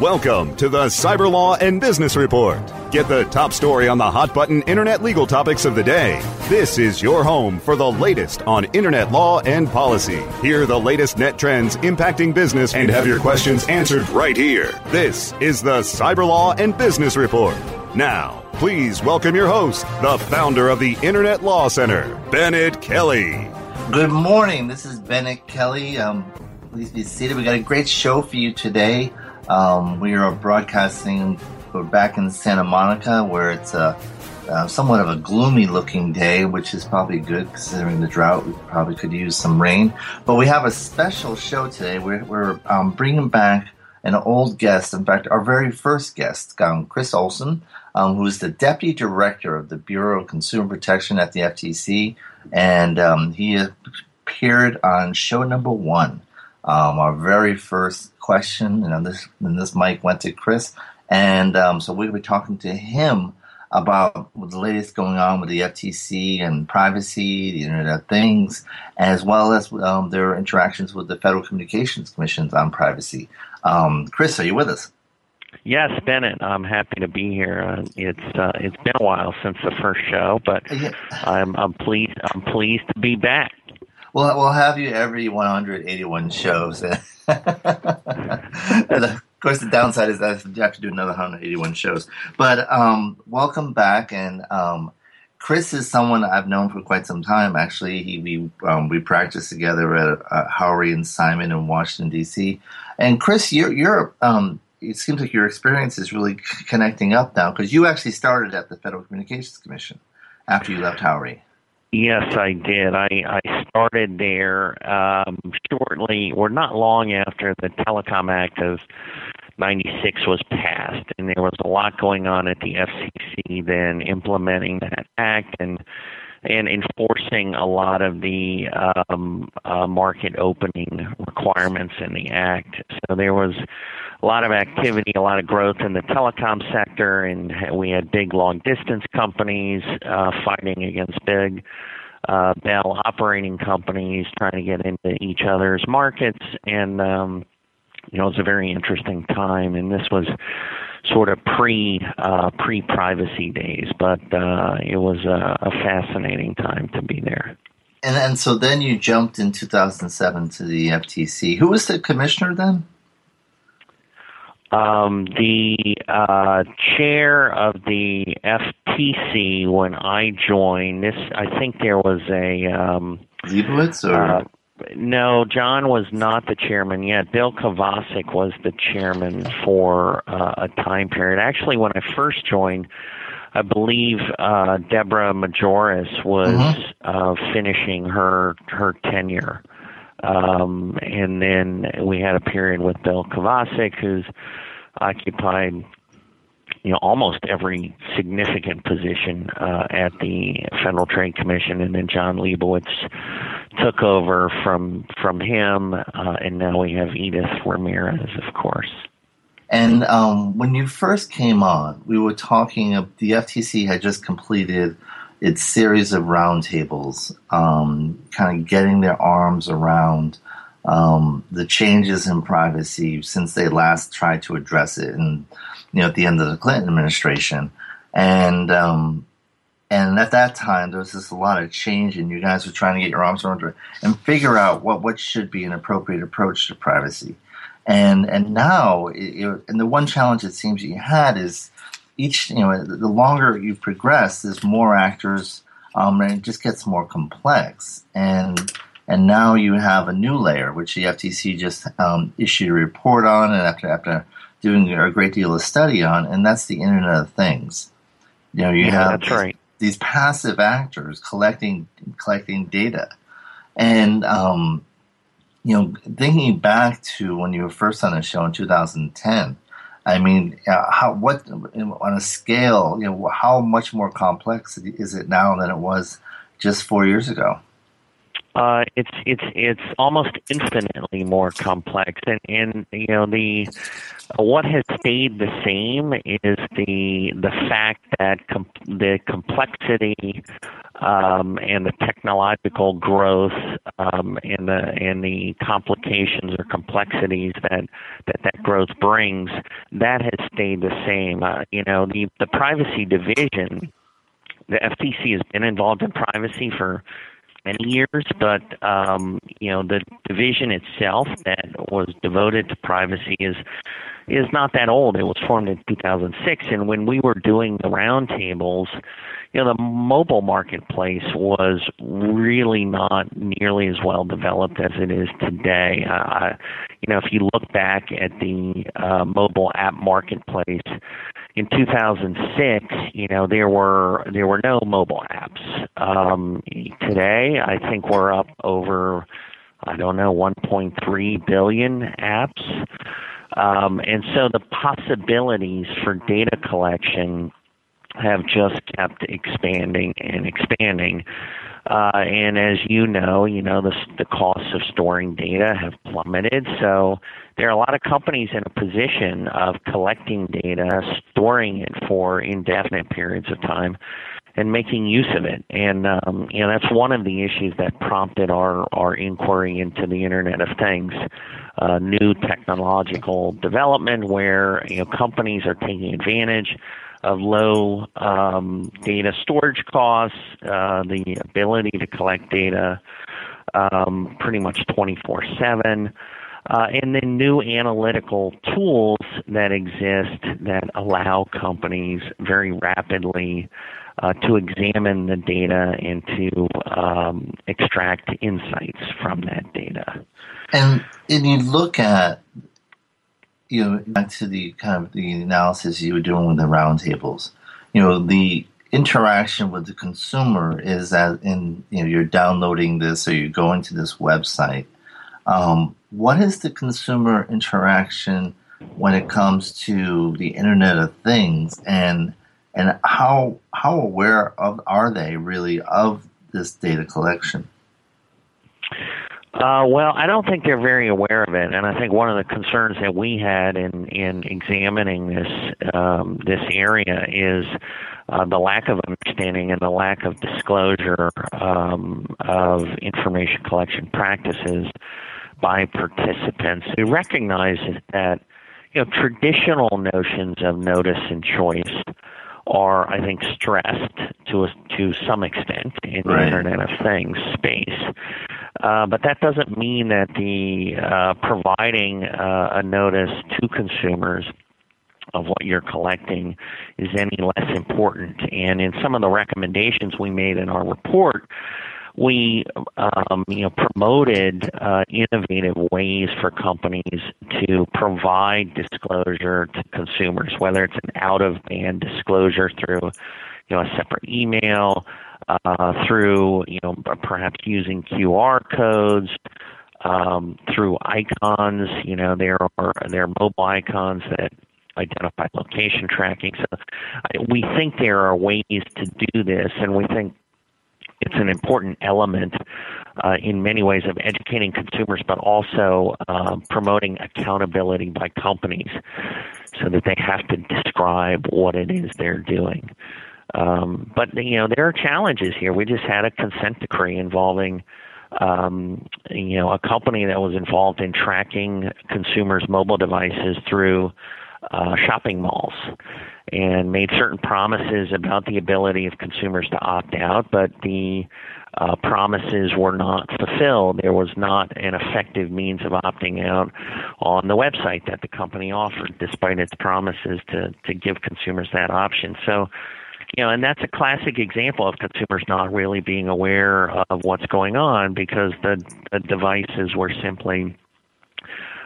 Welcome to the Cyber Law and Business Report. Get the top story on the hot button internet legal topics of the day. This is your home for the latest on internet law and policy. Hear the latest net trends impacting business and have your questions answered right here. This is the Cyber Law and Business Report. Now, please welcome your host, the founder of the Internet Law Center, Bennet Kelley. Good morning. This is Bennet Kelley. Um, please be seated. We got a great show for you today. Um, we are broadcasting. We're back in Santa Monica, where it's a, uh, somewhat of a gloomy looking day, which is probably good considering the drought. We probably could use some rain. But we have a special show today. We're, we're um, bringing back an old guest. In fact, our very first guest, um, Chris Olsen, um, who is the deputy director of the Bureau of Consumer Protection at the FTC, and um, he appeared on show number one. Um, our very first question, and this and this mic went to Chris, and um, so we were talking to him about the latest going on with the FTC and privacy, the Internet of Things, as well as um, their interactions with the Federal Communications Commissions on privacy. Um, Chris, are you with us? Yes, Bennet. I'm happy to be here. Uh, it's uh, it's been a while since the first show, but I'm I'm pleased I'm pleased to be back. We'll we'll have you every 181 shows. of course, the downside is that you have to do another 181 shows. But um, welcome back, and um, Chris is someone I've known for quite some time. Actually, he we um, we practiced together at uh, Howrey and Simon in Washington D.C. And Chris, you're you're um, it seems like your experience is really connecting up now because you actually started at the Federal Communications Commission after you left Howrey. Yes, I did. I, I started there um, shortly, or not long after the Telecom Act of 96 was passed. And there was a lot going on at the FCC then implementing that act and and enforcing a lot of the um, uh, market opening requirements in the act. So there was a lot of activity, a lot of growth in the telecom sector, and we had big long distance companies uh, fighting against big uh, Bell operating companies trying to get into each other's markets, and um, you know it was a very interesting time. And this was sort of pre uh, pre privacy days, but uh, it was a, a fascinating time to be there. And and so then you jumped in 2007 to the FTC. Who was the commissioner then? Um, the uh, chair of the FTC when I joined. This, I think there was a um, Leibowitz or. Uh, no, Jon was not the chairman yet. Bill Kovacic was the chairman for uh, a time period. Actually, when I first joined, I believe uh, Deborah Majoras was mm-hmm. uh, finishing her her tenure. Um, and then we had a period with Bill Kovacic, who's occupied you know almost every significant position uh, at the Federal Trade Commission, and then Jon Leibowitz took over from from him, uh, and now we have Edith Ramirez, of course. And um, when you first came on, we were talking. Of, the FTC had just completed its series of roundtables, um, kind of getting their arms around um, the changes in privacy since they last tried to address it, and you know, at the end of the Clinton administration, and um, and at that time there was just a lot of change, and you guys were trying to get your arms around it and figure out what what should be an appropriate approach to privacy, and and now, it, it, and the one challenge it seems you had is each you know the longer you progress, there's more actors, um, and it just gets more complex. And and now you have a new layer, which the FTC just um, issued a report on, and after after doing a great deal of study on, and that's the Internet of Things. You know, you yeah, have that's right. these passive actors collecting collecting data, and um, you know, thinking back to when you were first on the show in 2010. I mean, uh, how what on a scale? You know, how much more complex is it now than it was just four years ago? Uh, it's it's it's almost infinitely more complex, and and you know the what has stayed the same is the the fact that com- the complexity um, and the technological growth um, and the and the complications or complexities that that that growth brings that has stayed the same. Uh, you know the the privacy division, the FTC has been involved in privacy for many years, but um, you know the division itself that was devoted to privacy is is not that old. It was formed in 2006, and when we were doing the roundtables, you know the mobile marketplace was really not nearly as well developed as it is today. Uh, you know, if you look back at the uh, mobile app marketplace in 2006, you know, there were there were no mobile apps. Um, today, I think we're up over, I don't know, 1.3 billion apps. Um, and so the possibilities for data collection have just kept expanding and expanding. Uh, and as you know, you know the the costs of storing data have plummeted. So there are a lot of companies in a position of collecting data, storing it for indefinite periods of time, and making use of it. And um, you know that's one of the issues that prompted our our inquiry into the Internet of Things. Uh, new technological development where you know companies are taking advantage of low um, data storage costs, uh, the ability to collect data um, pretty much 24 7. Uh, and then new analytical tools that exist that allow companies very rapidly uh, to examine the data and to um, extract insights from that data. And, and you look at you know, back to the kind of the analysis you were doing with the roundtables, you know, the interaction with the consumer is that in you know you're downloading this or you're going to this website. Um, what is the consumer interaction when it comes to the Internet of Things, and and how how aware of are they really of this data collection? Uh, well, I don't think they're very aware of it, and I think one of the concerns that we had in in examining this um, this area is uh, the lack of understanding and the lack of disclosure um, of information collection practices by participants. We recognize that you know traditional notions of notice and choice are, I think, stressed to a, to some extent in right. the Internet of Things space. Uh, but that doesn't mean that the uh, providing uh, a notice to consumers of what you're collecting is any less important. And in some of the recommendations we made in our report, we um, you know promoted uh, innovative ways for companies to provide disclosure to consumers, whether it's an out of band disclosure through you know a separate email, uh, through you know perhaps using QR codes. Um, through icons, you know there are there are mobile icons that identify location tracking. So we think there are ways to do this, and we think it's an important element uh, in many ways of educating consumers, but also uh, promoting accountability by companies so that they have to describe what it is they're doing. Um, but you know there are challenges here. We just had a consent decree involving um, you know, a company that was involved in tracking consumers' mobile devices through uh, shopping malls and made certain promises about the ability of consumers to opt out, but the uh, promises were not fulfilled. There was not an effective means of opting out on the website that the company offered, despite its promises to, to give consumers that option. So, you know, and that's a classic example of consumers not really being aware of what's going on because the, the devices were simply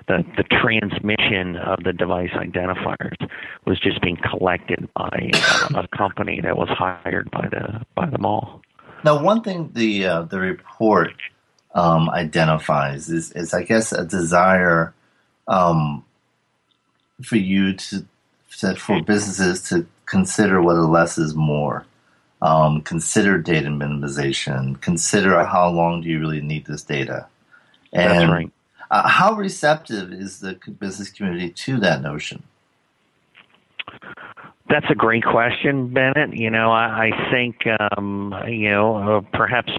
the, the transmission of the device identifiers was just being collected by a, a company that was hired by the by the mall. Now, one thing the uh, the report um, identifies is, is, I guess, a desire um, for you to, to, for businesses to consider whether less is more. Um, consider data minimization. Consider how long do you really need this data. And That's right. Uh, how receptive is the business community to that notion? That's a great question, Bennet. You know, I, I think, um, you know, uh, perhaps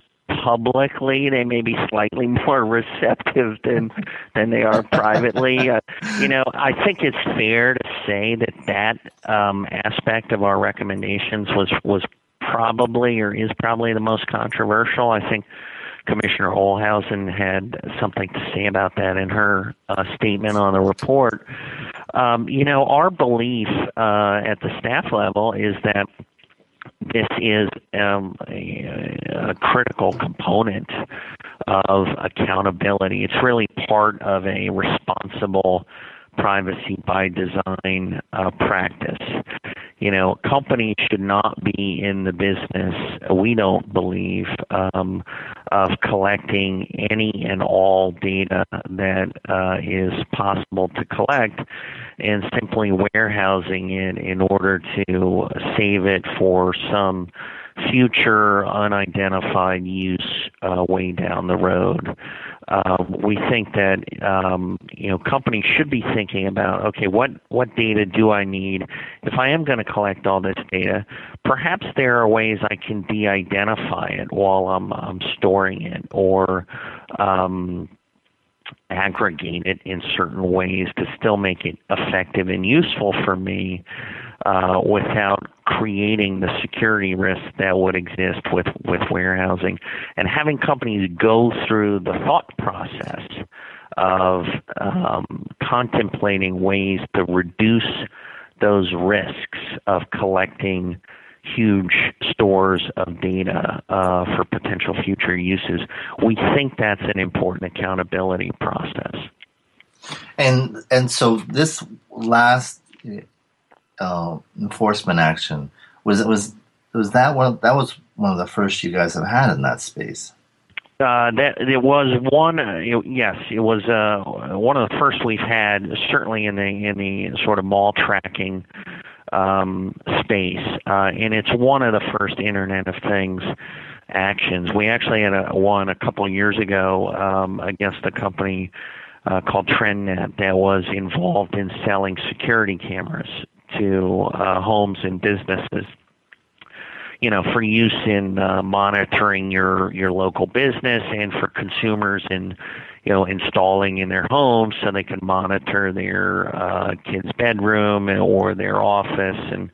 publicly they may be slightly more receptive than than they are privately. Uh, you know, I think it's fair to say that that um, aspect of our recommendations was was probably or is probably the most controversial. I think Commissioner Ohlhausen had something to say about that in her uh, statement on the report. Um, you know, our belief uh, at the staff level is that this is um, a, a, critical component of accountability. It's really part of a responsible privacy by design uh, practice. You know, companies should not be in the business, we don't believe, um, of collecting any and all data that uh, is possible to collect and simply warehousing it in order to save it for some future unidentified use uh, way down the road. Uh, we think that um, you know companies should be thinking about okay, what what data do I need if I am going to collect all this data? Perhaps there are ways I can de-identify it while I'm, I'm storing it, or um, aggregate it in certain ways to still make it effective and useful for me uh, without creating the security risk that would exist with, with warehousing. And having companies go through the thought process of um, contemplating ways to reduce those risks of collecting huge stores of data uh, for potential future uses. We think that's an important accountability process. And and so this last uh, enforcement action was it was was that one that was one of the first you guys have had in that space. Uh, that it was one. Uh, it, yes, it was uh, one of the first we've had. Certainly in the in the sort of mall tracking um, space, uh, and it's one of the first Internet of Things actions. We actually had a, one a couple of years ago um, against a company uh, called TrendNet that was involved in selling security cameras to uh, homes and businesses. You know, for use in uh, monitoring your your local business and for consumers in you know installing in their homes so they can monitor their uh, kid's bedroom or their office and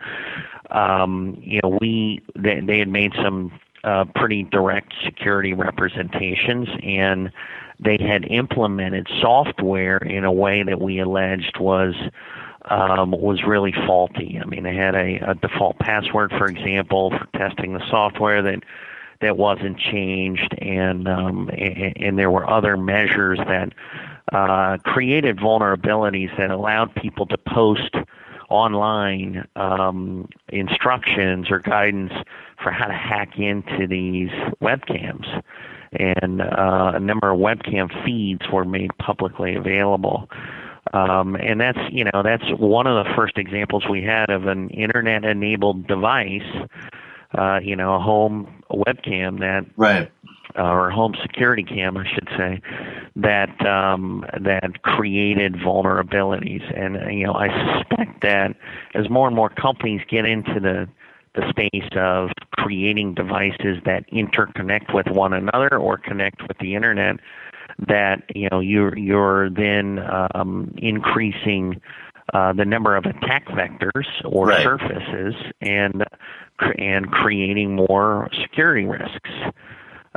um, you know we they, they had made some uh, pretty direct security representations and they had implemented software in a way that we alleged was um, was really faulty. I mean, they had a, a default password, for example, for testing the software that that wasn't changed, and um, and, and there were other measures that uh, created vulnerabilities that allowed people to post online um, instructions or guidance for how to hack into these webcams. And uh, a number of webcam feeds were made publicly available. Um, and that's you know that's one of the first examples we had of an internet-enabled device, uh, you know, a home webcam that right. Uh, or home security cam, I should say, that um, that created vulnerabilities. And uh, you know, I suspect that as more and more companies get into the the space of creating devices that interconnect with one another or connect with the internet that you know you're you're then um, increasing uh, the number of attack vectors or right. surfaces and and creating more security risks.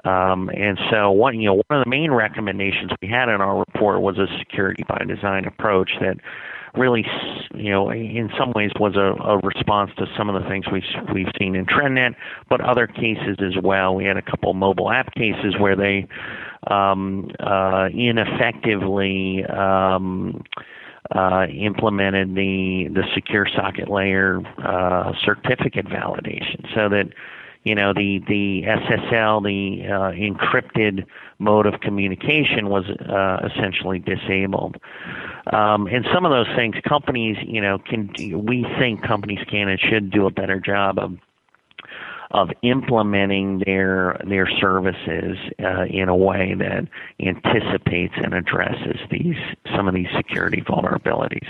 Um, and so one, you know, one of the main recommendations we had in our report was a security by design approach that really, you know, in some ways was a, a response to some of the things we've we've seen in TrendNet, but other cases as well. We had a couple mobile app cases where they um, uh, ineffectively um, uh, implemented the the secure socket layer uh, certificate validation, so that you know the the SSL, the uh, encrypted mode of communication, was uh, essentially disabled. Um, and some of those things, companies, you know, can we think companies can and should do a better job of of implementing their their services uh, in a way that anticipates and addresses these some of these security vulnerabilities.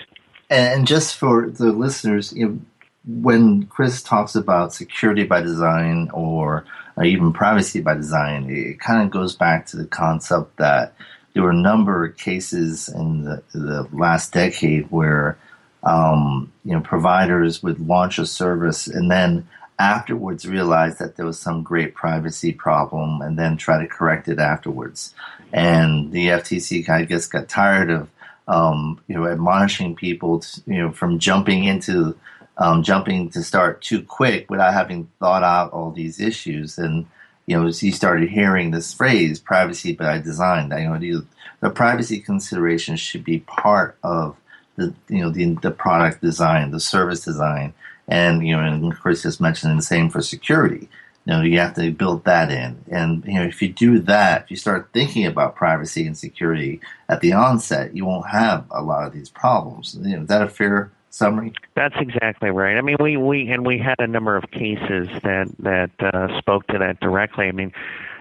And just for the listeners, you know, when Chris talks about security by design or uh, even privacy by design, it kind of goes back to the concept that there were a number of cases in the, the last decade where um, you know providers would launch a service and then afterwards realize that there was some great privacy problem and then try to correct it afterwards. And the FTC, I guess, got tired of um, you know admonishing people, to, you know, from jumping into um, jumping to start too quick without having thought out all these issues. And you know, he started hearing this phrase "privacy by design." You know, the, the privacy considerations should be part of the you know the, the product design, the service design, and you know, and Chris just mentioned the same for security. You know, you have to build that in, and you know, if you do that, if you start thinking about privacy and security at the onset, you won't have a lot of these problems. You know, is that a fair summary? That's exactly right. I mean, we we and we had a number of cases that that uh, spoke to that directly. I mean.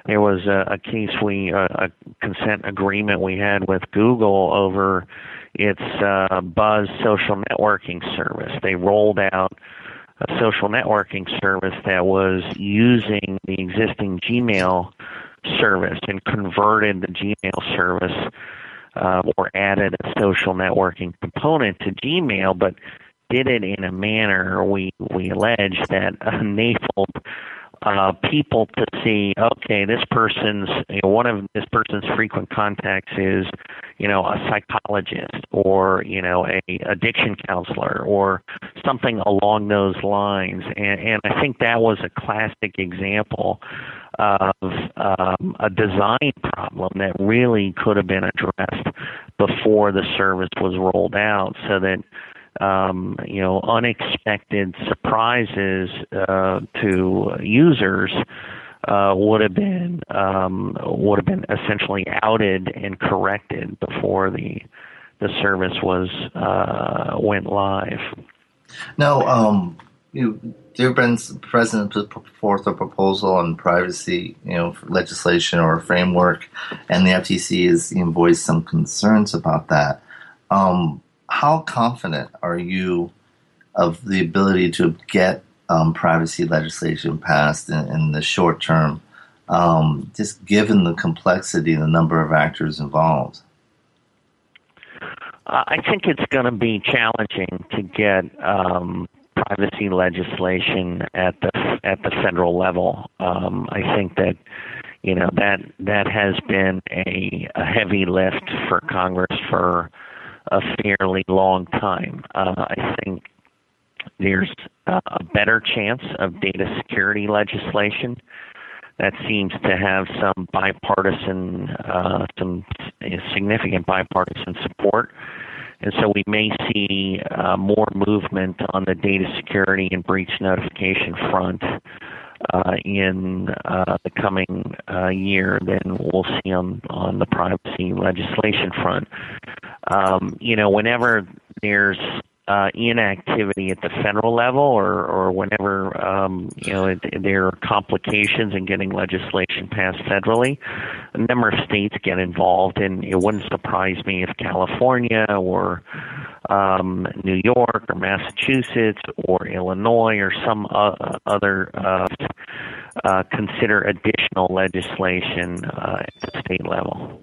There was a, a case we uh, a consent agreement we had with Google over its uh, Buzz social networking service. They rolled out a social networking service that was using the existing Gmail service and converted the Gmail service uh, or added a social networking component to Gmail, but did it in a manner we we allege that enabled uh, people to see, okay, this person's you know, one of this person's frequent contacts is, you know, a psychologist or you know a addiction counselor or something along those lines, and, and I think that was a classic example of um, a design problem that really could have been addressed before the service was rolled out, so that um, you know, unexpected surprises uh, to users uh, would have been um, would have been essentially outed and corrected before the the service was uh, went live. Now, um, you, president put forth a proposal on privacy, you know, legislation or framework, and the FTC has you know, voiced some concerns about that. Um, how confident are you of the ability to get um, privacy legislation passed in, in the short term, um, just given the complexity and the number of actors involved? Uh, I think it's going to be challenging to get um, privacy legislation at the at the federal level. Um, I think that you know that that has been a, a heavy lift for Congress for a fairly long time. Uh, I think there's a better chance of data security legislation that seems to have some bipartisan, uh, some significant bipartisan support. And so we may see uh, more movement on the data security and breach notification front uh, in uh, the coming uh, year than we'll see on, on the privacy legislation front. Um, you know, whenever there's uh, inactivity at the federal level, or or whenever um, you know it, there are complications in getting legislation passed federally, a number of states get involved, and it wouldn't surprise me if California or um, New York or Massachusetts or Illinois or some uh, other uh, uh, consider additional legislation uh, at the state level.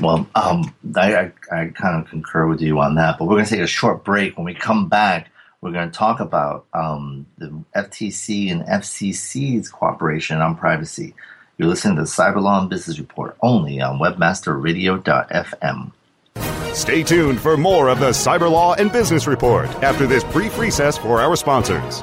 Well, um, I, I, I kind of concur with you on that, but we're going to take a short break. When we come back, we're going to talk about um, the FTC and FCC's cooperation on privacy. You're listening to the Cyber Law and Business Report only on WebmasterRadio.fm. Stay tuned for more of the Cyber Law and Business Report after this brief recess for our sponsors.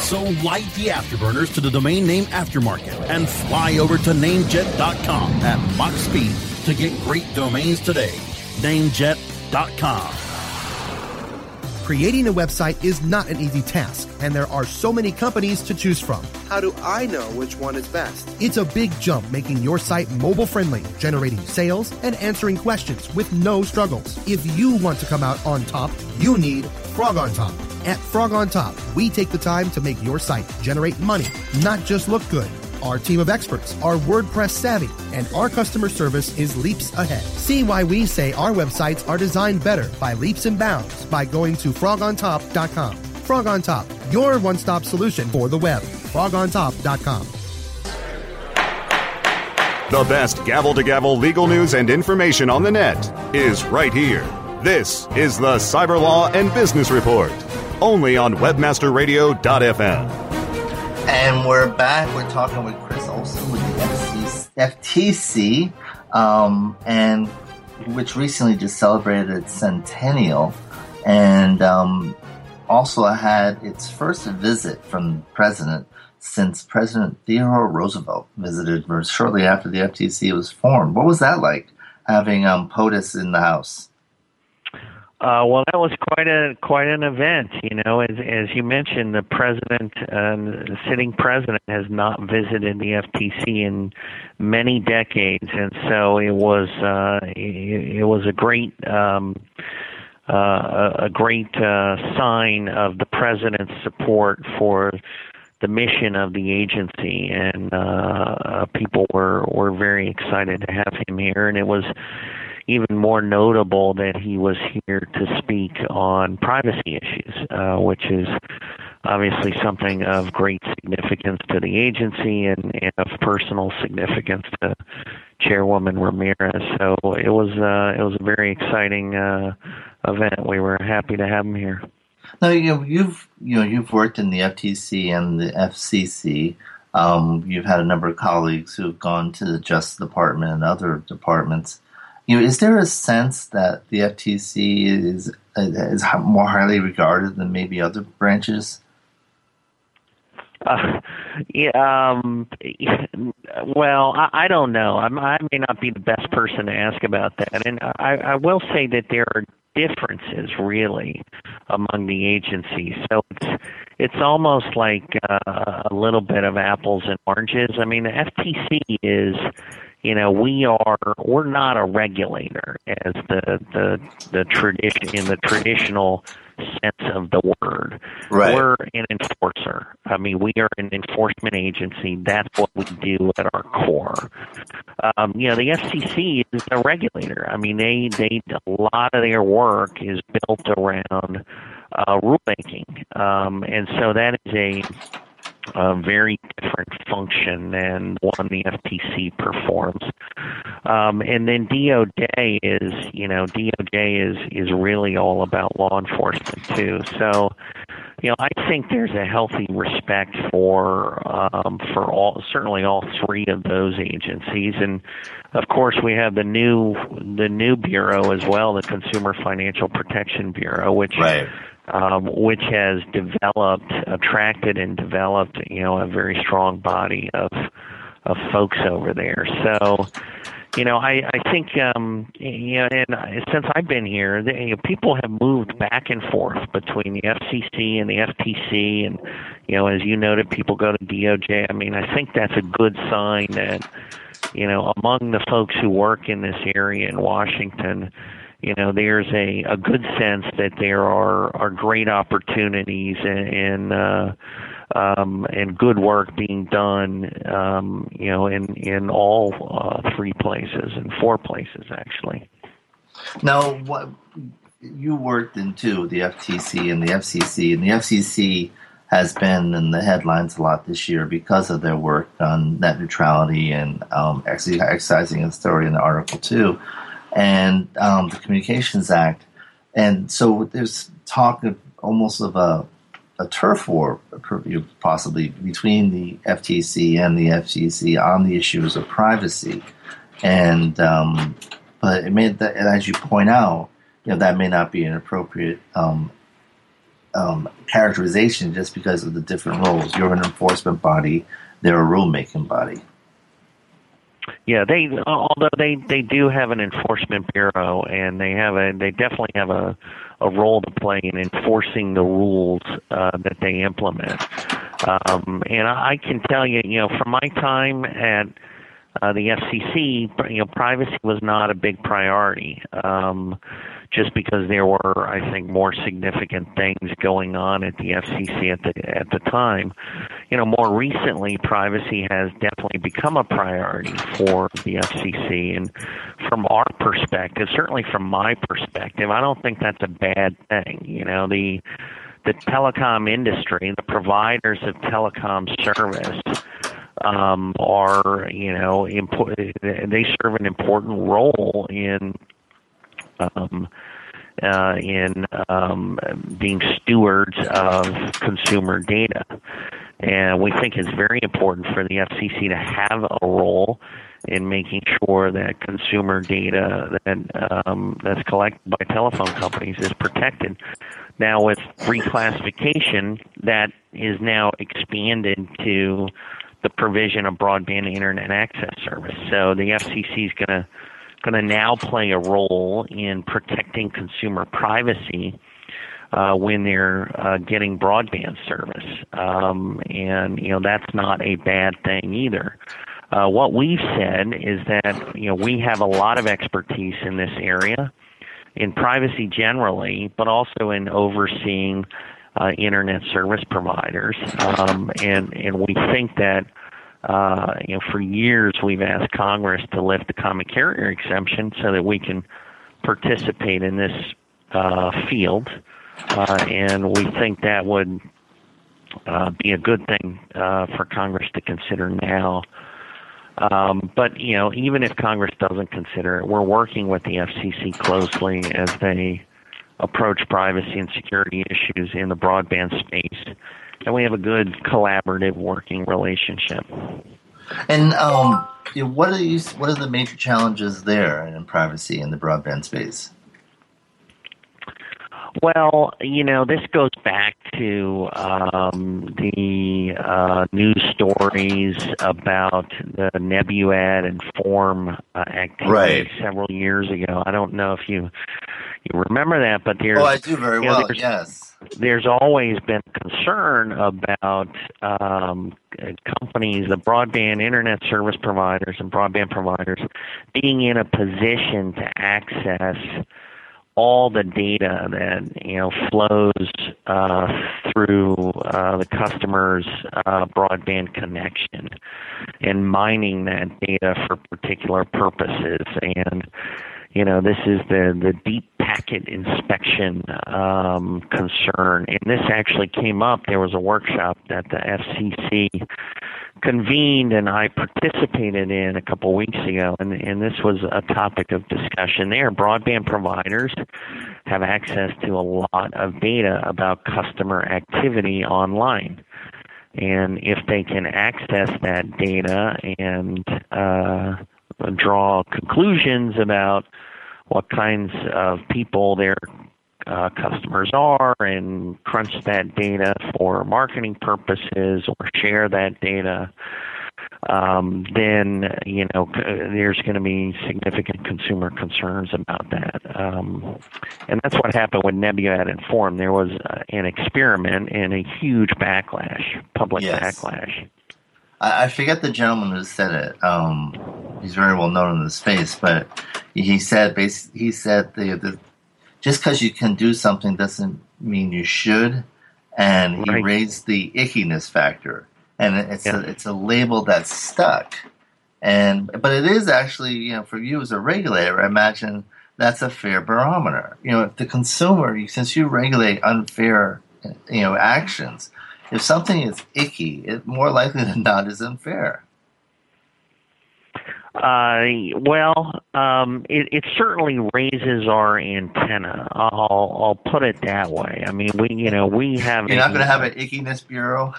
So light the afterburners to the domain name aftermarket and fly over to namejet.com at Mach speed to get great domains today. Namejet.com. Creating a website is not an easy task, and there are so many companies to choose from. How do I know which one is best? It's a big jump making your site mobile friendly, generating sales, and answering questions with no struggles. If you want to come out on top, you need Frog on Top. At Frog on Top, we take the time to make your site generate money, not just look good. Our team of experts are WordPress savvy, and our customer service is leaps ahead. See why we say our websites are designed better by leaps and bounds by going to frogontop.com. Frog on Top, your one stop solution for the web. Frogontop.com. The best gavel to gavel legal news and information on the net is right here. This is the Cyber Law and Business Report, only on WebmasterRadio.fm. And we're back. We're talking with Chris Olsen with the FTC, um, and which recently just celebrated its centennial, and um, also had its first visit from president since President Theodore Roosevelt visited shortly after the FTC was formed. What was that like, having um, POTUS in the House? Uh, well, that was quite a quite an event. You know, as as you mentioned, the president, um, the sitting president, has not visited the FTC in many decades, and so it was uh, it, it was a great. Um, uh, a great uh, sign of the president's support for the mission of the agency, and uh, people were were very excited to have him here. And it was even more notable that he was here to speak on privacy issues, uh, which is obviously something of great significance to the agency and, and of personal significance to Chairwoman Ramirez. So it was uh, it was a very exciting uh, event. We were happy to have him here. Now you know, you've you know you've worked in the FTC and the FCC. Um, you've had a number of colleagues who have gone to the Justice Department and other departments. You know, is there a sense that the FTC is is more highly regarded than maybe other branches? Uh, yeah, um, well, I, I don't know. I'm, I may not be the best person to ask about that, and I, I will say that there are differences really among the agencies. So it's it's almost like uh, a little bit of apples and oranges. I mean, the FTC is you know we are we're not a regulator as the the the tradition in the traditional sense of the word. Right. we're an enforcer. I mean we are an enforcement agency. That's what we do at our core. Um, you know the fcc is a regulator. I mean they they a lot of their work is built around uh, rulemaking. Um, and so that is a a very different function than one the FTC performs. Um, and then DOJ is, you know, DOJ is is really all about law enforcement too. So, you know, I think there's a healthy respect for um, for all certainly all three of those agencies, and of course we have the new the new bureau as well, the Consumer Financial Protection Bureau, which. Right um, which has developed, attracted, and developed, you know, a very strong body of of folks over there. So, you know, I I think um, you know, and since I've been here, the, you know, people have moved back and forth between the FCC and the FTC, and you know, as you noted, people go to DOJ. I mean, I think that's a good sign that you know, among the folks who work in this area in Washington you know there's a, a good sense that there are are great opportunities and uh, um, and good work being done um, you know in in all uh, three places and four places actually. Now, what you worked in two the FTC and the FCC, and the FCC has been in the headlines a lot this year because of their work on net neutrality and um, exercising authority in Article Two and um, the Communications Act. And so there's talk of almost of a, a turf war, possibly between the FTC and the FCC on the issues of privacy. And um, but it may, and as you point out, you know that may not be an appropriate um, um, characterization just because of the different roles. You're an enforcement body; they're a rulemaking body. Yeah, they although they they do have an enforcement bureau and they have a they definitely have a a role to play in enforcing the rules uh, that they implement. Um, and I, can tell you, you know, from my time at uh, the FCC, you know, privacy was not a big priority. Um, just because there were, I think, more significant things going on at the FCC at the at the time. You know, more recently, privacy has definitely become a priority for the FCC, and from our perspective, certainly from my perspective, I don't think that's a bad thing. You know, the the telecom industry, the providers of telecom service, um, are you know impo- they serve an important role in um, uh, in um, being stewards of consumer data. And we think it's very important for the FCC to have a role in making sure that consumer data that um, that's collected by telephone companies is protected. Now, with reclassification, that is now expanded to the provision of broadband internet access service. So the FCC is going to going to now play a role in protecting consumer privacy uh, when they're uh, getting broadband service. Um, and, you know, that's not a bad thing either. Uh, what we've said is that, you know, we have a lot of expertise in this area, in privacy generally, but also in overseeing uh, internet service providers. Um, and, and we think that uh, you know, for years we've asked Congress to lift the common carrier exemption so that we can participate in this uh, field, uh, and we think that would uh, be a good thing uh, for Congress to consider now. Um, but you know, even if Congress doesn't consider it, we're working with the FCC closely as they approach privacy and security issues in the broadband space and we have a good collaborative working relationship. And um, what are these? What are the major challenges there in privacy in the broadband space? Well, you know, this goes back to um, the uh, news stories about the Nebuad and Phorm uh, activity right. several years ago. I don't know if you you remember that, but there's oh, I do very you know, well. Yes, there's always been concern about um, companies, the broadband internet service providers and broadband providers, being in a position to access all the data that you know flows uh, through uh, the customer's uh, broadband connection and mining that data for particular purposes and you know this is the the deep packet inspection um, concern. And this actually came up. There was a workshop that the FCC convened and I participated in a couple weeks ago, and, and this was a topic of discussion there. Broadband providers have access to a lot of data about customer activity online. And if they can access that data and uh, draw conclusions about what kinds of people their uh, customers are and crunch that data for marketing purposes or share that data, um, then you know there's going to be significant consumer concerns about that, um, and that's what happened with NebuAd and Phorm. There was uh, an experiment and a huge backlash, public Yes. backlash. I, I forget the gentleman who said it. Um, he's very well known in the space, but he said, bas- he said the, the just because you can do something doesn't mean you should, and he Right. raised the ickiness factor, and it's Yeah. a, it's a label that's stuck, and but it is actually you know for you as a regulator, I imagine that's a fair barometer. You know, if the consumer, since you regulate unfair, you know, actions, if something is icky, it more likely than not is unfair. Uh, well, um, it, it certainly raises our antenna. I'll, I'll put it that way. I mean, we, you know, we have. You're not going to have an ickiness bureau.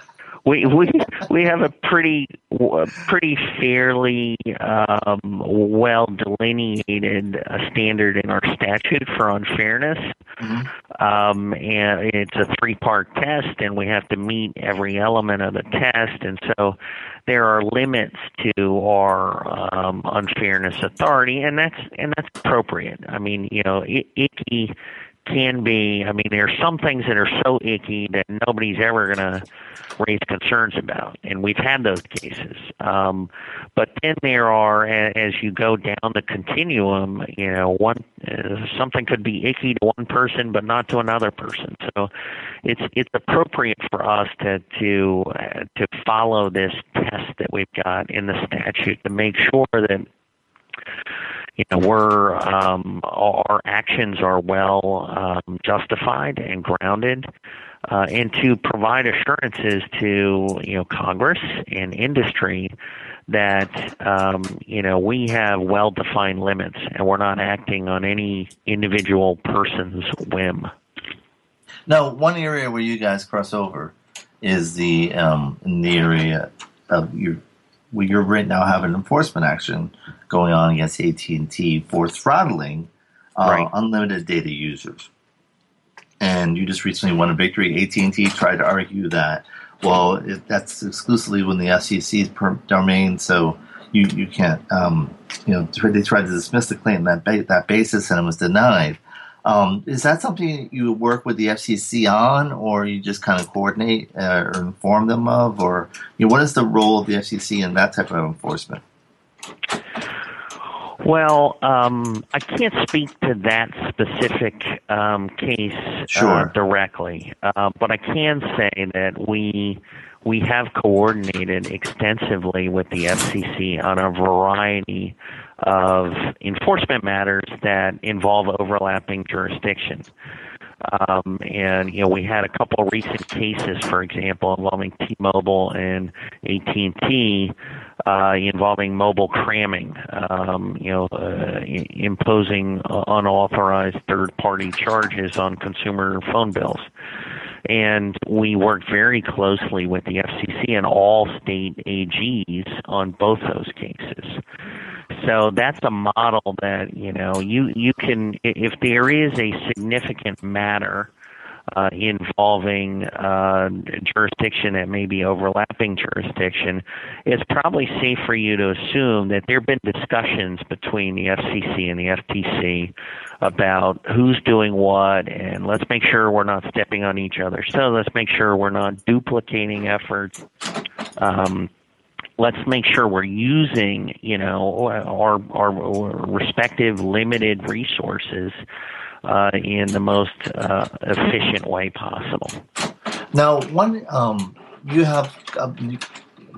We we we have a pretty pretty fairly um, well delineated uh, standard in our statute for unfairness, um, and it's a three part test, and we have to meet every element of the test, and so there are limits to our um, unfairness authority, and that's and that's appropriate. I mean, you know, i- icky can be. I mean, there are some things that are so icky that nobody's ever going to raise concerns about, and we've had those cases. Um, but then there are, as you go down the continuum, you know, one uh, something could be icky to one person, but not to another person. So it's it's appropriate for us to to uh, to follow this test that we've got in the statute to make sure that you know we're um, our actions are well um, justified and grounded, uh, and to provide assurances to you know Congress and industry that um, you know we have well defined limits and we're not acting on any individual person's whim. Now, one area where you guys cross over is the um, in the area of your where you're right now have an enforcement action going on against AT and T for throttling uh, Right. unlimited data users. And you just recently won a victory. AT and T tried to argue that well, it, that's exclusively when the FCC's per domain, so you you can't um, you know they tried to dismiss the claim on that ba- that basis, and it was denied. Um, is that something you work with the FCC on, or you just kind of coordinate uh, or inform them of, or you know, what is the role of the FCC in that type of enforcement? Well, um, I can't speak to that specific um, case uh, directly, uh, but I can say that we we have coordinated extensively with the FCC on a variety of enforcement matters that involve overlapping jurisdictions. Um, and you know, we had a couple of recent cases, for example, involving T-Mobile and AT&T, uh, involving mobile cramming. Um, you know, uh, imposing unauthorized third-party charges on consumer phone bills. And we worked very closely with the FCC and all state AGs on both those cases. So that's a model that you know you you can if there is a significant matter uh, involving uh, jurisdiction that may be overlapping jurisdiction, it's probably safe for you to assume that there have been discussions between the FCC and the FTC about who's doing what, and let's make sure we're not stepping on each other. So Let's make sure we're not duplicating efforts. Um, let's make sure we're using, you know, our our respective limited resources uh, in the most uh, efficient way possible. Now, one, um, you have uh,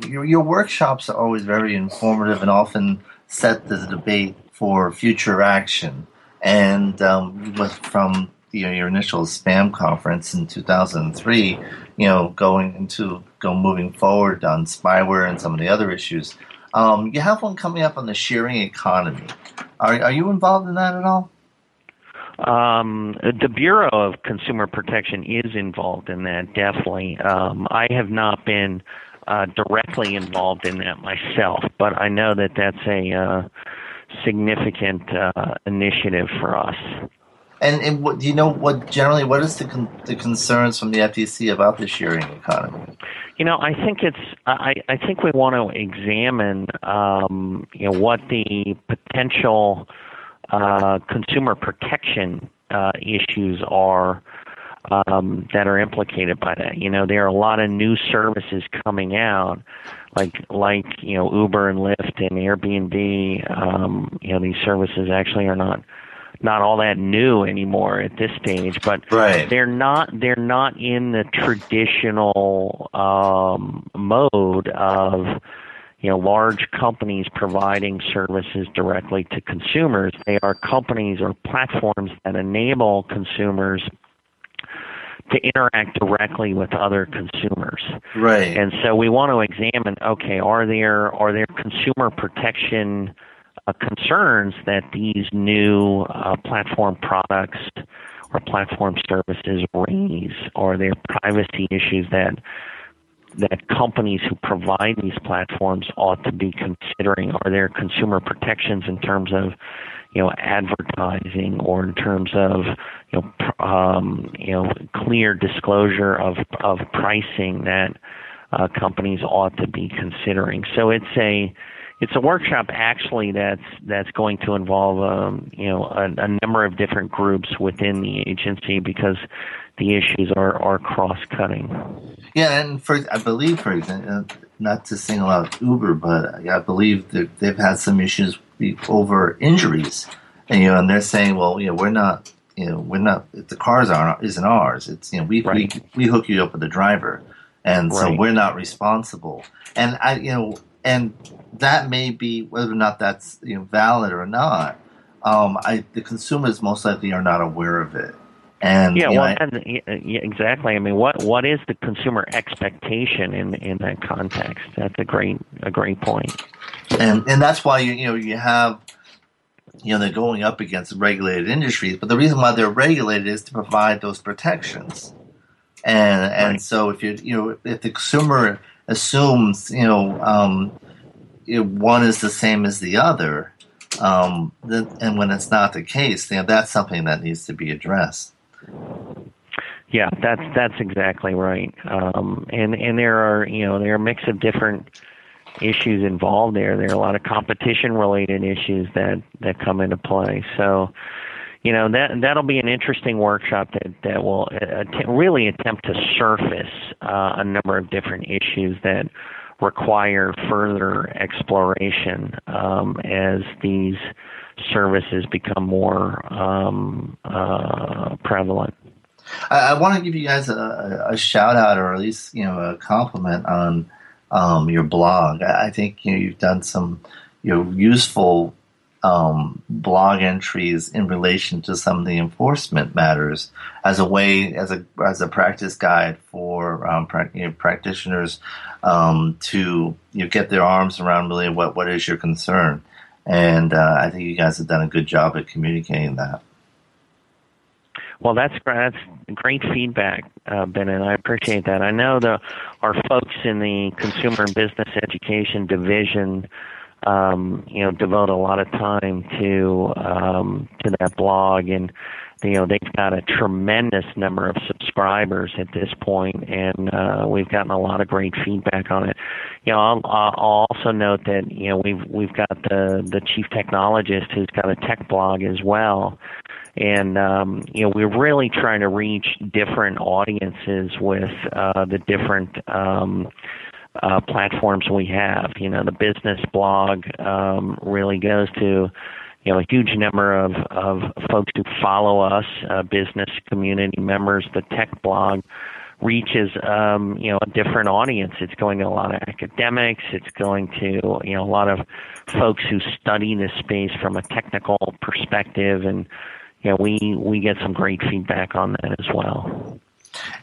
your, your workshops are always very informative and often set the debate for future action. and um, from you know, your initial spam conference in 2003, you know, going into go moving forward on spyware and some of the other issues. Um, you have one coming up on the sharing economy. Are, are you involved in that at all? Um, the Bureau of Consumer Protection is involved in that, definitely. Um, I have not been uh, directly involved in that myself, but I know that that's a uh, significant uh, initiative for us. And, and what, do you know what generally what is the con- the concerns from the FTC about the sharing economy? You know, I think it's I, I think we want to examine um, you know what the potential uh, consumer protection uh, issues are um, that are implicated by that. You know, there are a lot of new services coming out, like like you know Uber and Lyft and Airbnb. Um, you know, these services actually are not not all that new anymore at this stage, but right. they're not they're not in the traditional um, mode of you know large companies providing services directly to consumers. They are companies or platforms that enable consumers to interact directly with other consumers. Right. And so we want to examine okay, are there are there consumer protection uh, concerns that these new uh, platform products or platform services raise? or their privacy issues that that companies who provide these platforms ought to be considering? Are there consumer protections in terms of you know advertising or in terms of you know um, you know clear disclosure of of pricing that uh, companies ought to be considering? So it's a it's a workshop actually that's that's going to involve um, you know a, a number of different groups within the agency because the issues are, are cross cutting. Yeah, and for I believe, for example, uh, not to single out Uber, but I believe that they've had some issues over injuries, and you know, and they're saying, well, you know, we're not, you know, we're not. The cars aren't isn't ours. It's you know, we right. we we hook you up with the driver, and right. so we're not responsible. And I, you know, and that may be whether or not that's you know valid or not. Um, I the consumers most likely are not aware of it. And yeah, well, know, and, yeah, exactly. I mean, what what is the consumer expectation in in that context? That's a great a great point. And and that's why you you know you have you know they're going up against regulated industries, but the reason why they're regulated is to provide those protections. And and right. so if you you know if the consumer assumes you know um, one is the same as the other, um, and when it's not the case, you know, that's something that needs to be addressed. Yeah, that's that's exactly right. Um, and and there are you know there are a mix of different issues involved there. There are a lot of competition related issues that that come into play. So you know that that'll be an interesting workshop that that will att- really attempt to surface uh, a number of different issues that require further exploration um, as these services become more um, uh, prevalent. I, I, want to give you guys a, a, shout out, or at least you know a compliment on um, your blog. I, I, think you know you've done some you know useful um, blog entries in relation to some of the enforcement matters as a way as a as a practice guide for um, pra- you know, practitioners um, to you know, get their arms around really what what is your concern and uh, I think you guys have done a good job at communicating that. Well, that's that's great feedback, uh, Ben, and I appreciate that. I know the our folks in the consumer and business education division, um, you know, devote a lot of time to um, to that blog, and you know they've got a tremendous number of subscribers at this point, and uh, we've gotten a lot of great feedback on it. You know, I'll, I'll also note that you know we've we've got the the chief technologist who's got a tech blog as well, and um, you know we're really trying to reach different audiences with uh, the different. Um, uh, platforms we have. You know, the business blog um, really goes to you know a huge number of of folks who follow us, uh, business community members. The tech blog reaches um, you know a different audience. It's going to a lot of academics. It's going to you know a lot of folks who study this space from a technical perspective, and you know we we get some great feedback on that as well.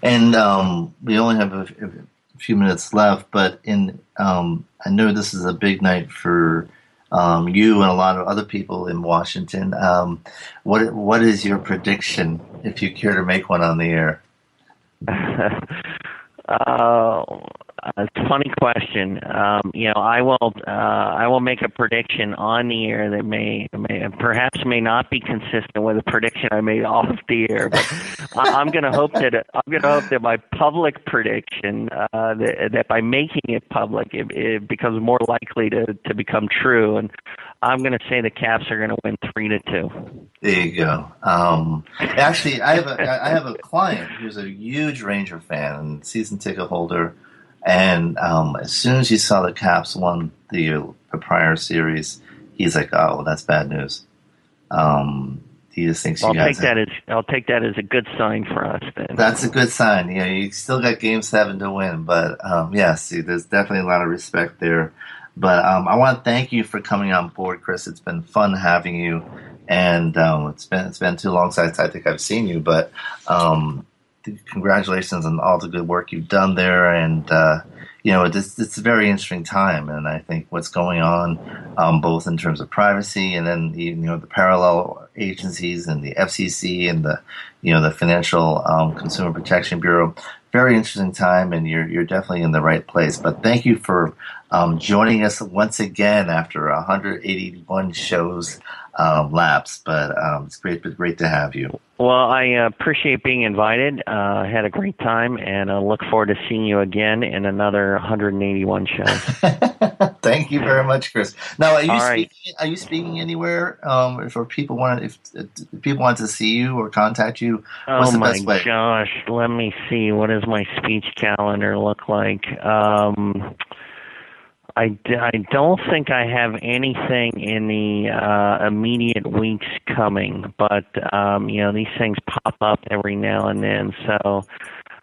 And um, we only have a, a, few minutes left, but in um, I know this is a big night for um, you and a lot of other people in Washington. Um, what what is your prediction, if you care to make one on the air? uh, a funny question. Um, you know, I will uh, I will make a prediction on the air that may, may perhaps may not be consistent with a prediction I made off the air. But I'm going to hope that I'm going to hope that my public prediction uh, that, that by making it public, it, it becomes more likely to to become true. And I'm going to say the Caps are going to win three to two. There you go. Um, actually, I have a I have a client who's a huge Ranger fan and season ticket holder and um, as soon as he saw the Caps won the, the prior series, he's like, "Oh, that's bad news." Um, he just thinks I'll you guys. take that as I'll take that as a good sign for us. Then that's a good sign. You know, you still got Game Seven to win, but um, yes, there's definitely a lot of respect there. But um, I want to thank you for coming on board, Chris. It's been fun having you, and um, it's been it's been too long since I think I've seen you. But um, congratulations on all the good work you've done there, and uh, you know it's it's a very interesting time, and I think what's going on, um, both in terms of privacy and then you know the parallel agencies and the FCC and the you know the Financial um, Consumer Protection Bureau, very interesting time, and you're you're definitely in the right place. But thank you for um, joining us once again after 181 shows um, lapse. But um, it's great, but great to have you. Well, I uh, appreciate being invited. Uh, had a great time, and I look forward to seeing you again in another 181 shows. Thank you very much, Chris. Now, are you All right. speaking? Are you speaking anywhere? Um, if people want, if, if people want to see you or contact you, what's oh the my best way? gosh, let me see. What does my speech calendar look like? Um, I, d- I don't think I have anything in the uh, immediate weeks coming, but um, you know these things pop up every now and then. So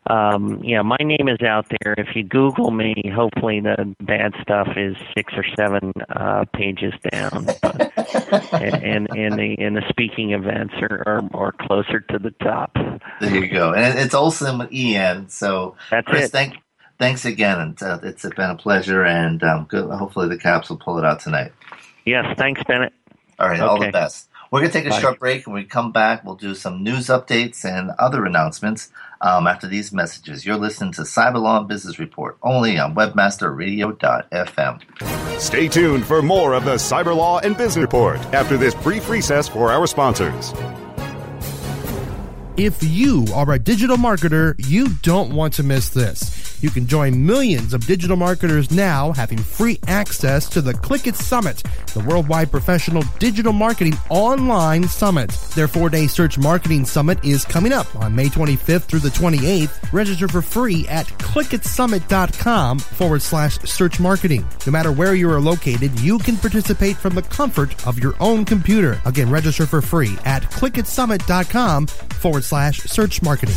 um, yeah, my name is out there. If you Google me, hopefully the bad stuff is six or seven uh, pages down, but, and, and and the and the speaking events are, are are closer to the top. There you go. And it's Olsen with En. So, That's Chris, it. thank, thanks again. And uh, it's been a pleasure. And um, good, hopefully the Caps will pull it out tonight. Yes, thanks, Bennet. All right, all the best. We're going to take a Bye. short break. And when we come back, we'll do some news updates and other announcements um, after these messages. You're listening to Cyber Law and Business Report only on webmasterradio.fm. Stay tuned for more of the Cyber Law and Business Report after this brief recess for our sponsors. If you are a digital marketer, you don't want to miss this. You can join millions of digital marketers now having free access to the Click It Summit, the worldwide professional digital marketing online summit. Their four day search marketing summit is coming up on May 25th through the 28th. Register for free at clickitsummit.com forward slash search marketing. No matter where you are located, you can participate from the comfort of your own computer. Again, register for free at clickitsummit.com forward slash search marketing.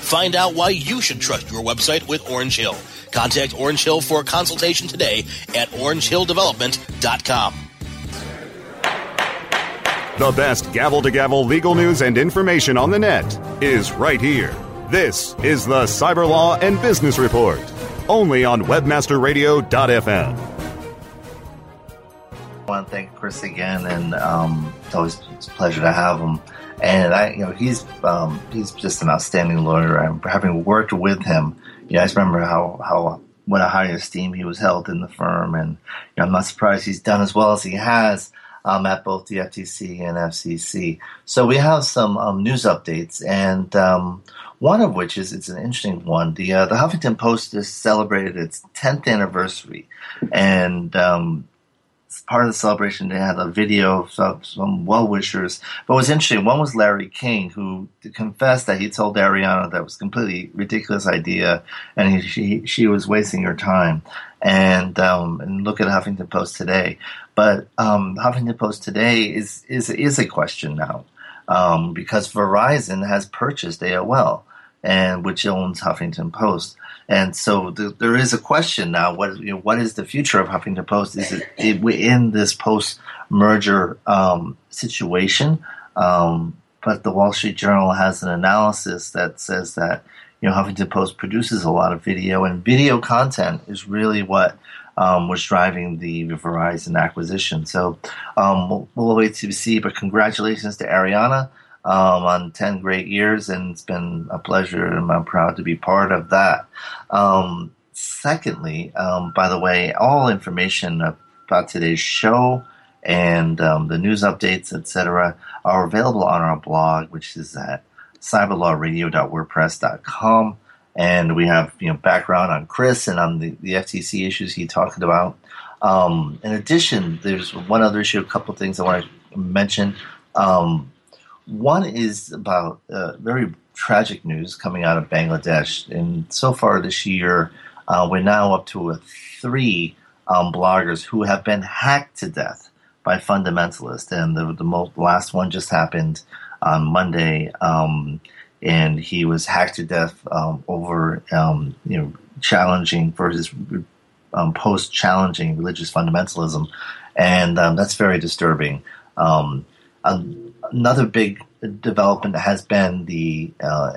Find out why you should trust your website with Orange Hill. Contact Orange Hill for a consultation today at orangehilldevelopment.com. The best gavel to gavel legal news and information on the net is right here. This is the Cyber Law and Business Report, only on WebmasterRadio.fm. I want to thank Chris again, and um, it's always it's a pleasure to have him. And I, you know, he's um, he's just an outstanding lawyer. I'm having worked with him. You know, I just remember how how what a high esteem he was held in the firm, and you know, I'm not surprised he's done as well as he has um, at both the FTC and FCC. So we have some um, news updates, and um, one of which is it's an interesting one. The uh, the Huffington Post has celebrated its 10th anniversary, and um, part of the celebration, they had a video of some, well wishers. But what's interesting, one was Larry King, who confessed that he told Arianna that was a completely ridiculous idea, and he, she she was wasting her time. And um, and look at Huffington Post today. But um, Huffington Post today is is is a question now um, because Verizon has purchased AOL, and which owns Huffington Post. And so th- there is a question now: what you know, what is the future of Huffington Post? Is it, it in this post merger um, situation? Um, but the Wall Street Journal has an analysis that says that you know Huffington Post produces a lot of video, and video content is really what um, was driving the Verizon acquisition. So um, we'll, we'll, wait to see. But congratulations to Arianna um, on 10 great years, and it's been a pleasure, and I'm proud to be part of that. Um, secondly, um, by the way, all information about today's show and um, the news updates, etc., are available on our blog, which is at cyberlawradio.wordpress.com. And we have you know background on Chris and on the, the FTC issues he talked about. Um, in addition, there's one other issue, a couple things I want to mention. Um, one is about uh, very tragic news coming out of Bangladesh. And so far this year, uh, we're now up to three um, bloggers who have been hacked to death by fundamentalists. And the, the most, last one just happened on Monday. Um, and he was hacked to death um, over, um, you know, challenging for his um, post challenging religious fundamentalism. And um, that's very disturbing. Um, another big development has been the uh,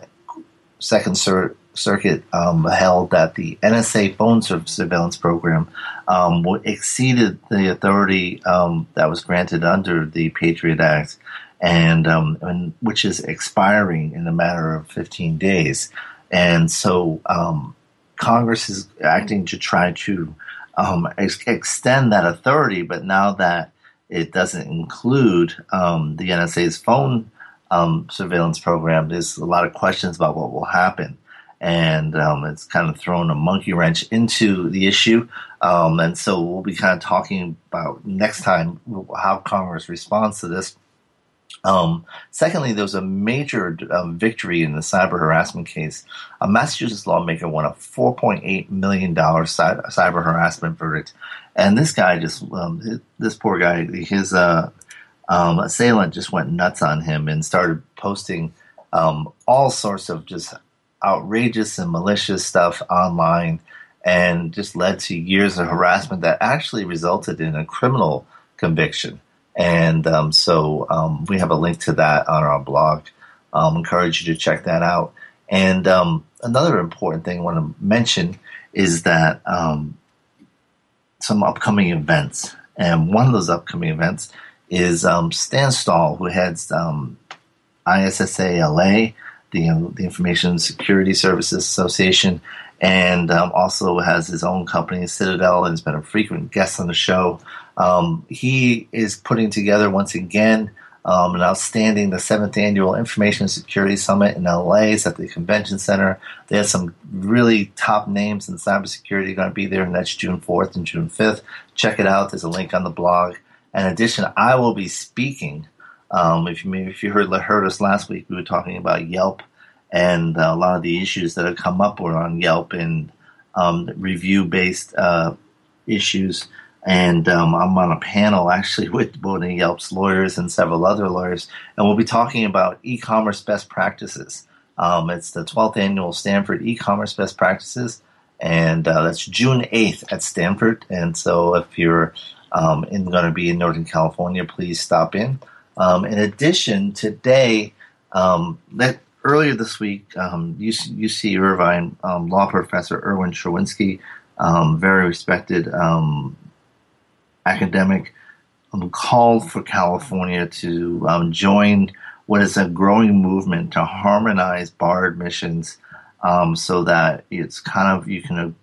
Second Cir- Circuit um, held that the NSA phone surveillance program um, exceeded the authority um, that was granted under the Patriot Act, and, um, and, which is expiring in a matter of 15 days. And so um, Congress is acting to try to um, ex- extend that authority, but now that it doesn't include um, the NSA's phone um, surveillance program. There's a lot of questions about what will happen. And um, it's kind of thrown a monkey wrench into the issue. Um, and so we'll be kind of talking about next time how Congress responds to this. Um, secondly, there was a major um, victory in the cyber harassment case. A Massachusetts lawmaker won a $4.8 million cyber harassment verdict and this guy just, um, this poor guy, his uh, um, assailant just went nuts on him and started posting um, all sorts of just outrageous and malicious stuff online and just led to years of harassment that actually resulted in a criminal conviction. And um, so um, we have a link to that on our blog. i um, encourage you to check that out. And um, another important thing I want to mention is that um, some upcoming events. And one of those upcoming events is um, Stan Stahl, who heads um, ISSA LA, the, um, the Information Security Services Association, and um, also has his own company, Citadel, and has been a frequent guest on the show. Um, he is putting together once again um, and outstanding the seventh annual Information Security Summit in LA is at the Convention Center. They have some really top names in cybersecurity going to be there, and that's June 4th and June 5th. Check it out. There's a link on the blog. In addition, I will be speaking. Um, if you if you heard heard us last week, we were talking about Yelp and uh, a lot of the issues that have come up were on Yelp and um, review based uh, issues and um, I'm on a panel actually with both Yelp's lawyers and several other lawyers, and we'll be talking about e-commerce best practices. Um, it's the 12th annual Stanford e-commerce best practices, and uh, that's June 8th at Stanford. And so, if you're um, going to be in Northern California, please stop in. Um, in addition, today, um, that earlier this week, um, UC, UC, Irvine um, law professor Erwin Chemerinsky, um, very respected um, academic, called for California to join what is a growing movement to harmonize bar admissions so that it's kind of you can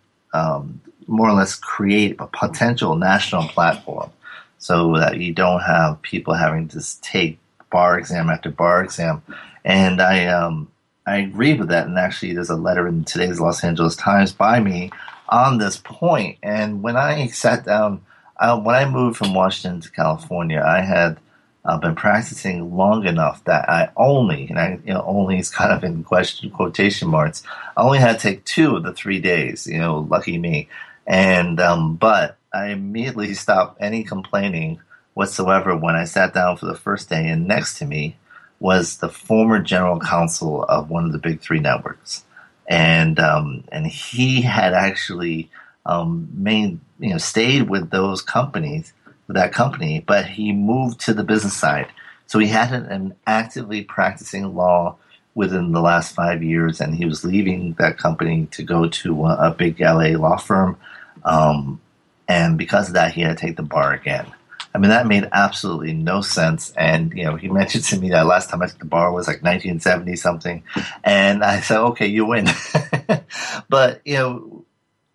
more or less create a potential national platform so that you don't have people having to take bar exam after bar exam. And I um, I agree with that. And actually, there's a letter in today's Los Angeles Times by me on this point. And when I sat down, uh, when I moved from Washington to California, I had uh, been practicing long enough that I only, and I you know, only is kind of in question quotation marks, I only had to take two of the three days. You know, lucky me. And um, but I immediately stopped any complaining whatsoever when I sat down for the first day, and next to me was the former general counsel of one of the big three networks, and um, and he had actually um, you know stayed with those companies, with that company, but he moved to the business side, so he hadn't been actively practicing law within the last five years, and he was leaving that company to go to a, a big LA law firm. Um, and because of that, he had to take the bar again. I mean, that made absolutely no sense. And, you know, he mentioned to me that last time I took the bar was like 1970 something. And I said, okay, you win. but, you know,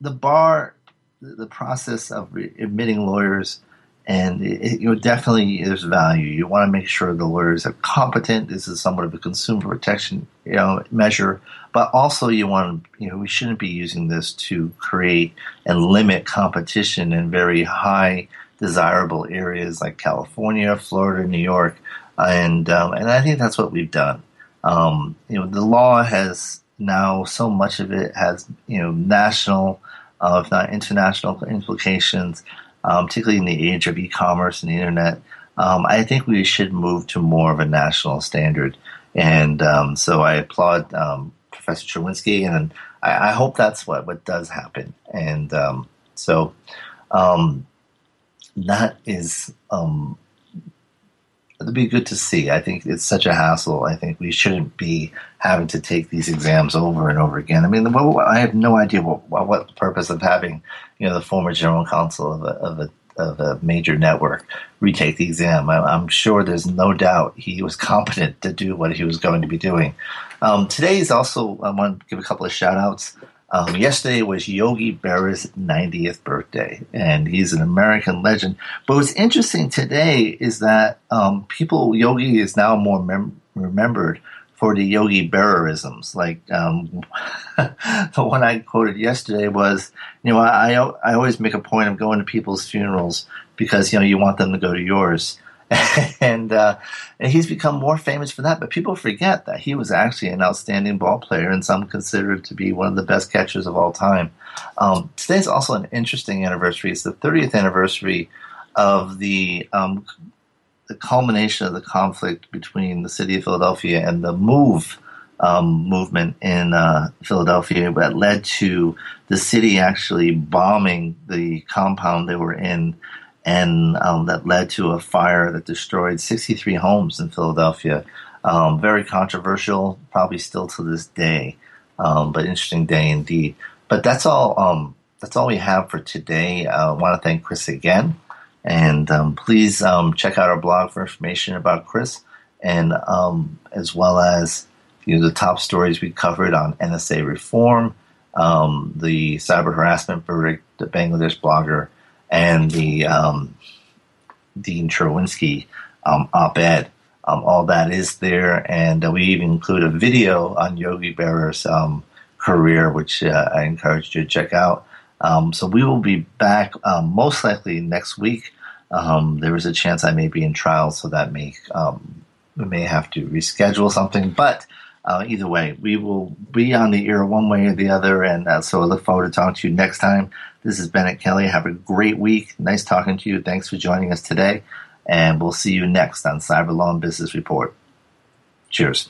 the bar, the process of admitting lawyers, and it, you know, definitely there's value. You want to make sure the lawyers are competent. This is somewhat of a consumer protection, you know, measure but also you want to, you know, we shouldn't be using this to create and limit competition in very high desirable areas like California, Florida, New York, and um, and I think that's what we've done. Um, you know, the law has now so much of it has you know national, uh, if not international implications, um, particularly in the age of e-commerce and the internet. Um, I think we should move to more of a national standard, and um, so I applaud um, Professor Chemerinsky, and I, I, hope that's what what does happen. And um, so um, that is it'd be good to see. I think it's such a hassle. I think we shouldn't be having to take these exams over and over again. I mean, I have no idea what, what the purpose of having, you know, the former general counsel of a, of a of a major network retake the exam. I, am sure there's no doubt he was competent to do what he was going to be doing. Um, today is also, I want to give a couple of shout outs. Um, yesterday was Yogi Berra's 90th birthday, and he's an American legend. But what's interesting today is that um, people, Yogi is now more mem- remembered for the Yogi Berraisms. Like um, the one I quoted yesterday was, you know, I, I always make a point of going to people's funerals because you know you want them to go to yours. and, uh, and he's become more famous for that. But people forget that he was actually an outstanding ball player, and some consider to be one of the best catchers of all time. Um, today's also an interesting anniversary. It's the 30th anniversary of the um, the culmination of the conflict between the city of Philadelphia and the move um, movement in uh, Philadelphia that led to the city actually bombing the compound they were in, and um, that led to a fire that destroyed 63 homes in Philadelphia. Um, very controversial, probably still to this day, um, but interesting day indeed. But that's all. Um, that's all we have for today. Uh, I want to thank Chris again and um, please um, check out our blog for information about Chris, and as well as you know the top stories we covered on NSA reform, the cyber harassment verdict, the Bangladesh blogger, and the um, Dean Chemerinsky um, op-ed. all that is there, and uh, we even include a video on Yogi Berra's career, which uh, I encourage you to check out. Um, so we will be back um, most likely next week. Um, there is a chance I may be in trial, so that may um, we may have to reschedule something. But uh, either way, we will be on the air one way or the other. And uh, so I look forward to talking to you next time. This is Bennet Kelley. Have a great week. Nice talking to you. Thanks for joining us today. And we'll see you next on Cyber Law and Business Report. Cheers.